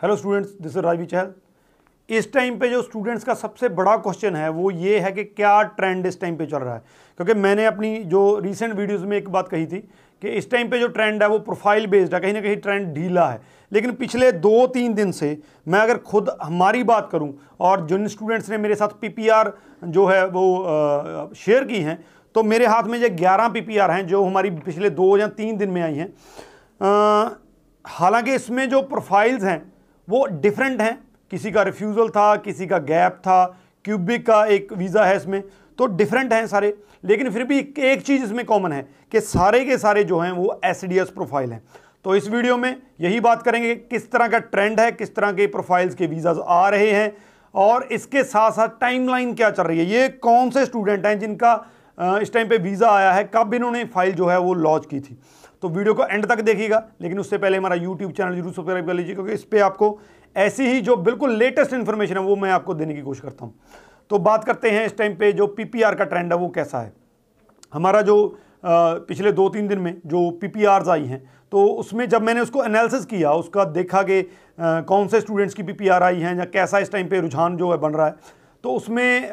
Hello students this is Rajvi Chahal इस time पे जो स्टूडेंट्स का सबसे बड़ा क्वेश्चन है, वो ये है कि क्या ट्रेंड इस टाइम पे चल रहा है? क्योंकि मैंने अपनी जो रिसेंट वीडियोस में एक बात कही थी कि इस टाइम पे जो ट्रेंड है, वो प्रोफ़ाइल बेस्ड है, कहीं ना कहीं ट्रेंड ढीला है। लेकिन पिछले दो तीन दिन से मैं अगर खुद हमारी बात करूँ और जिन स्टूडेंट्स ने मेरे साथ पीपीआर जो है, वो शेयर की हैं तो मेरे हाथ में ये ग्यारह पीपीआर हैं जो हमारी पिछले दो या तीन दिन में आई हैं। हालाँकि इसमें जो प्रोफाइल्स हैं वो डिफरेंट हैं। किसी का रिफ्यूज़ल था, किसी का गैप था क्यूबिक का एक वीज़ा है इसमें तो डिफरेंट हैं सारे। लेकिन फिर भी एक चीज़ इसमें कॉमन है कि सारे के सारे जो हैं वो एसडीएस प्रोफ़ाइल हैं। तो इस वीडियो में यही बात करेंगे किस तरह का ट्रेंड है, किस तरह के प्रोफाइल्स के वीज़ाज आ रहे हैं और इसके साथ साथ टाइमलाइन क्या चल रही है। ये कौन से स्टूडेंट हैं जिनका इस टाइम पे वीज़ा आया है, कब इन्होंने फ़ाइल जो है वो लॉन्च की थी। तो वीडियो को एंड तक देखिएगा, लेकिन उससे पहले हमारा यूट्यूब चैनल ज़रूर सब्सक्राइब कर लीजिए, क्योंकि इस पर आपको ऐसी ही जो बिल्कुल लेटेस्ट इन्फॉर्मेशन है, वो मैं आपको देने की कोशिश करता हूँ। तो बात करते हैं इस टाइम पे जो पीपीआर का ट्रेंड है, वो कैसा है? हमारा जो पिछले दो तीन दिन में जो पीपीआरस आई हैं तो उसमें जब मैंने उसको एनालिसिस किया, उसका देखा कि कौन से स्टूडेंट्स की पीपीआर आई हैं, या कैसा इस टाइम पे रुझान जो है बन रहा है तो उसमें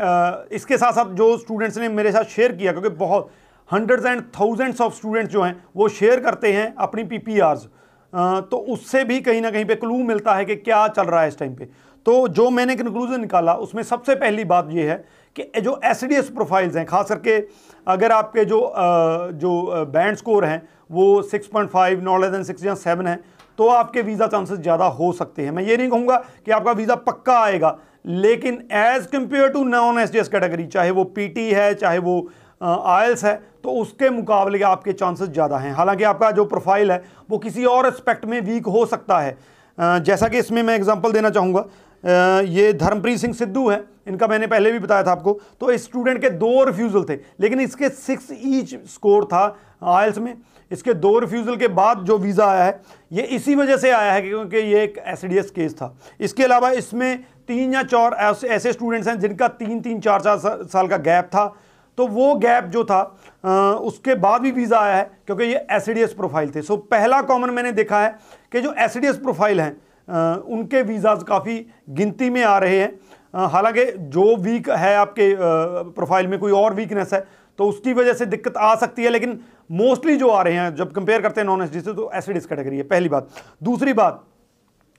इसके साथ साथ जो स्टूडेंट्स ने मेरे साथ शेयर किया, क्योंकि बहुत hundreds and thousands of students जो हैं, वो शेयर करते हैं अपनी पी पी आर्स तो उससे भी कहीं ना कहीं पे क्लू मिलता है कि क्या चल रहा है इस टाइम पे। तो जो मैंने कंक्लूजन निकाला, उसमें सबसे पहली बात ये है कि जो एस डी एस प्रोफाइल्स हैं, खास करके अगर आपके जो जो बैंड स्कोर हैं, वो 6.5 नॉट लेस देन सिक्स या सेवन है तो आपके वीज़ा चांसेस ज़्यादा हो सकते हैं। मैं ये नहीं कहूँगा कि आपका वीज़ा पक्का आएगा, लेकिन as compare to non S D S category चाहे वो पी टी है, चाहे वो आयल्स है तो उसके मुकाबले आपके चांसेस ज़्यादा हैं। हालाँकि आपका जो प्रोफ़ाइल है, वो किसी और एस्पेक्ट में वीक हो सकता है। जैसा कि इसमें मैं एग्जांपल देना चाहूँगा। ये धर्मप्रीत सिंह सिद्धू है। इनका मैंने पहले भी बताया था आपको। तो इस स्टूडेंट के दो रिफ्यूज़ल थे। लेकिन इसके सिक्स ईच स्कोर था आयल्स में। इसके दो रिफ्यूज़ल के बाद जो वीज़ा आया है, ये इसी वजह से आया है क्योंकि ये एक एसडीएस केस था। इसके अलावा इसमें तीन या चार ऐसे स्टूडेंट्स हैं जिनका तीन तीन, चार चार साल का गैप था। तो वो गैप जो था आ, उसके बाद भी वीज़ा आया है क्योंकि ये एस प्रोफ़ाइल थे। सो पहला कॉमन मैंने देखा है कि जो एस प्रोफ़ाइल हैं उनके वीज़ाज काफ़ी गिनती में आ रहे हैं। हालाँकि जो वीक है आपके प्रोफ़ाइल में कोई और वीकनेस है तो उसकी वजह से दिक्कत आ सकती है लेकिन मोस्टली जो आ रहे हैं जब कंपेयर करते हैं नॉन एस से तो एसिडिस कैटेगरी है पहली बात। दूसरी बात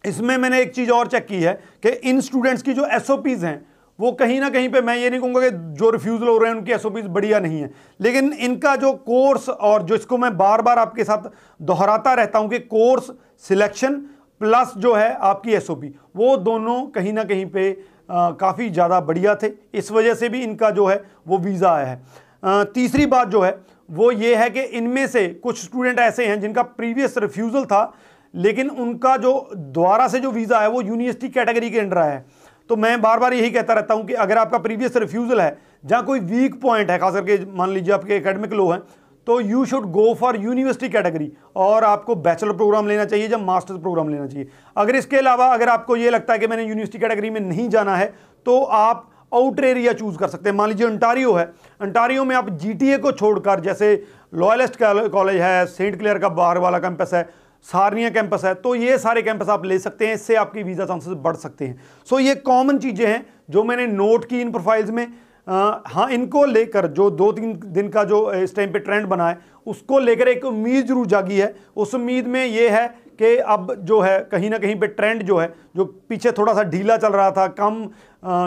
इसमें मैंने एक चीज़ और चेक की है कि इन स्टूडेंट्स की जो एस हैं वो कहीं ना कहीं पे मैं ये नहीं कहूँगा कि जो रिफ्यूज़ल हो रहे हैं उनकी एस बढ़िया नहीं है। लेकिन इनका जो कोर्स और जो इसको मैं बार बार आपके साथ दोहराता रहता हूँ कि कोर्स सिलेक्शन प्लस जो है आपकी एस वो दोनों कहीं ना कहीं पे काफ़ी ज़्यादा बढ़िया थे। इस वजह से भी इनका जो है वो वीज़ा आया है। आ, तीसरी बात जो है वो ये है कि इनमें से कुछ स्टूडेंट ऐसे हैं जिनका प्रीवियस रिफ्यूज़ल था लेकिन उनका जो दोबारा से जो वीज़ा है वो यूनिवर्सिटी कैटेगरी के अंडर आया है। तो मैं बार बार यही कहता रहता हूँ कि अगर आपका प्रीवियस रिफ्यूज़ल है, जहाँ कोई वीक पॉइंट है खास करके मान लीजिए आपके एकेडमिक लो हैं तो you should go for university category और आपको बैचलर प्रोग्राम लेना चाहिए या मास्टर्स प्रोग्राम लेना चाहिए। अगर इसके अलावा अगर आपको ये लगता है कि मैंने यूनिवर्सिटी कैटेगरी में नहीं जाना है तो आप आउटर एरिया चूज़ कर सकते हैं। मान लीजिए अंटारियो है। अंटारियो में आप जीटीए को छोड़कर, जैसे लॉयलेस्ट कॉलेज है सेंट क्लियर का बाहर वाला कैंपस है सारनिया कैंपस है तो ये सारे कैंपस आप ले सकते हैं, इससे आपकी वीज़ा चांसेस बढ़ सकते हैं। सो ये कॉमन चीज़ें हैं, जो मैंने नोट की इन प्रोफाइल्स में हाँ इनको लेकर जो दो तीन दिन का जो, इस टाइम पे ट्रेंड बना है, उसको लेकर एक उम्मीद ज़रूर जागी है। उस उम्मीद में ये है कि अब जो है, कहीं ना कहीं पे ट्रेंड जो है, जो पीछे थोड़ा सा ढीला चल रहा था, कम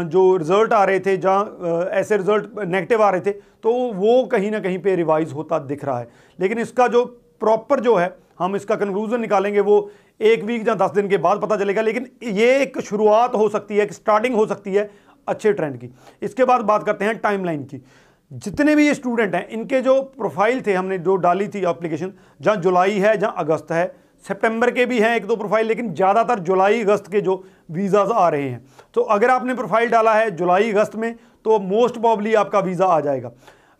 जो रिज़ल्ट आ रहे थे, जहाँ ऐसे रिज़ल्ट नेगेटिव आ रहे थे तो वो कहीं ना कहीं पे रिवाइज होता दिख रहा है। लेकिन इसका जो प्रॉपर जो है हम इसका कंक्लूजन निकालेंगे वो एक वीक या दस दिन के बाद पता चलेगा, लेकिन ये एक शुरुआत हो सकती है, एक स्टार्टिंग हो सकती है अच्छे ट्रेंड की। इसके बाद बात करते हैं टाइमलाइन की। जितने भी ये स्टूडेंट हैं, इनके जो प्रोफ़ाइल थे, हमने जो डाली थी एप्लीकेशन जहाँ जुलाई है, जहाँ अगस्त है, सितंबर के भी हैं एक दो प्रोफ़ाइल लेकिन ज़्यादातर जुलाई, अगस्त के जो वीज़ाज आ रहे हैं। तो अगर आपने प्रोफ़ाइल डाला है जुलाई, अगस्त में तो मोस्ट प्रॉब्ली आपका वीज़ा आ जाएगा।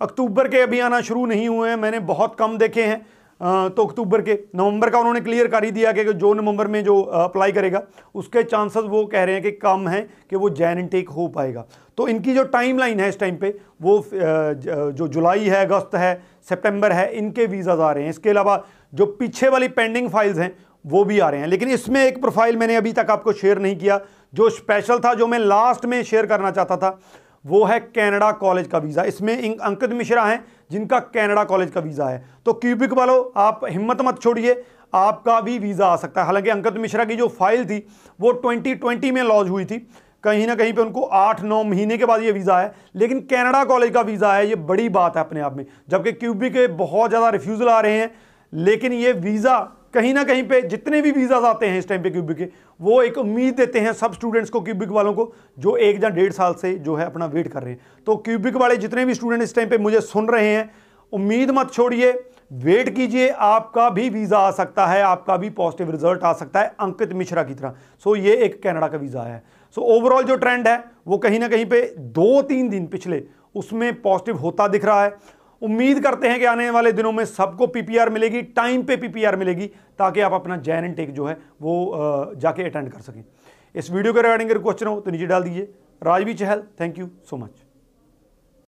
अक्टूबर के अभी आना शुरू नहीं हुए हैं, मैंने बहुत कम देखे हैं तो अक्टूबर के, नवंबर का उन्होंने क्लियर कर ही दिया कि जो नवंबर में जो अप्लाई करेगा, उसके चांसेस वो कह रहे हैं कि कम है कि वो जैन इनटेक हो पाएगा। तो इनकी जो टाइम लाइन है इस टाइम पे, वो जो जुलाई है, अगस्त है, सितंबर है, इनके वीज़ाज आ रहे हैं। इसके अलावा जो पीछे वाली पेंडिंग फाइल्स हैं, वो भी आ रहे हैं। लेकिन इसमें एक प्रोफ़ाइल मैंने अभी तक आपको शेयर नहीं किया। जो स्पेशल था, जो मैं लास्ट में शेयर करना चाहता था वो है कनाडा कॉलेज का वीज़ा इसमें अंकित मिश्रा हैं, जिनका कनाडा कॉलेज का वीज़ा है। तो क्यूबिक वालों, आप हिम्मत मत छोड़िए, आपका भी वीज़ा आ सकता है। हालाँकि अंकित मिश्रा की जो फ़ाइल थी, वो 2020 में लॉन्च हुई थी। कहीं ना कहीं पे उनको आठ नौ महीने के बाद ये वीज़ा है। लेकिन कनाडा कॉलेज का वीज़ा है, ये बड़ी बात है अपने आप में। जबकि क्यूबिक के बहुत ज़्यादा रिफ्यूज़ल आ रहे हैं, लेकिन ये वीज़ा कहीं ना कहीं पे जितने भी वीज़ाज आते हैं इस टाइम पे क्यूबिक के, वो एक उम्मीद देते हैं सब स्टूडेंट्स को क्यूबिक वालों को, जो एक या डेढ़ साल से जो है अपना वेट कर रहे हैं। तो क्यूबिक वाले जितने भी स्टूडेंट इस टाइम पे मुझे सुन रहे हैं, उम्मीद मत छोड़िए वेट कीजिए, आपका भी वीज़ा आ सकता है, आपका भी पॉजिटिव रिज़ल्ट आ सकता है, अंकित मिश्रा की तरह। सो ये एक कनाडा का वीज़ा है। सो ओवरऑल जो ट्रेंड है, वो कहीं ना कहीं पे दो तीन दिन पिछले, उसमें पॉजिटिव होता दिख रहा है। उम्मीद करते हैं कि आने वाले दिनों में सबको पीपीआर मिलेगी, टाइम पे पीपीआर मिलेगी, ताकि आप अपना जैन एंड टेक जो है, वो जाके अटेंड कर सकें। इस वीडियो के रिगार्डिंग अगर क्वेश्चन हो तो नीचे डाल दीजिए। Rajvi Chahal thank you so much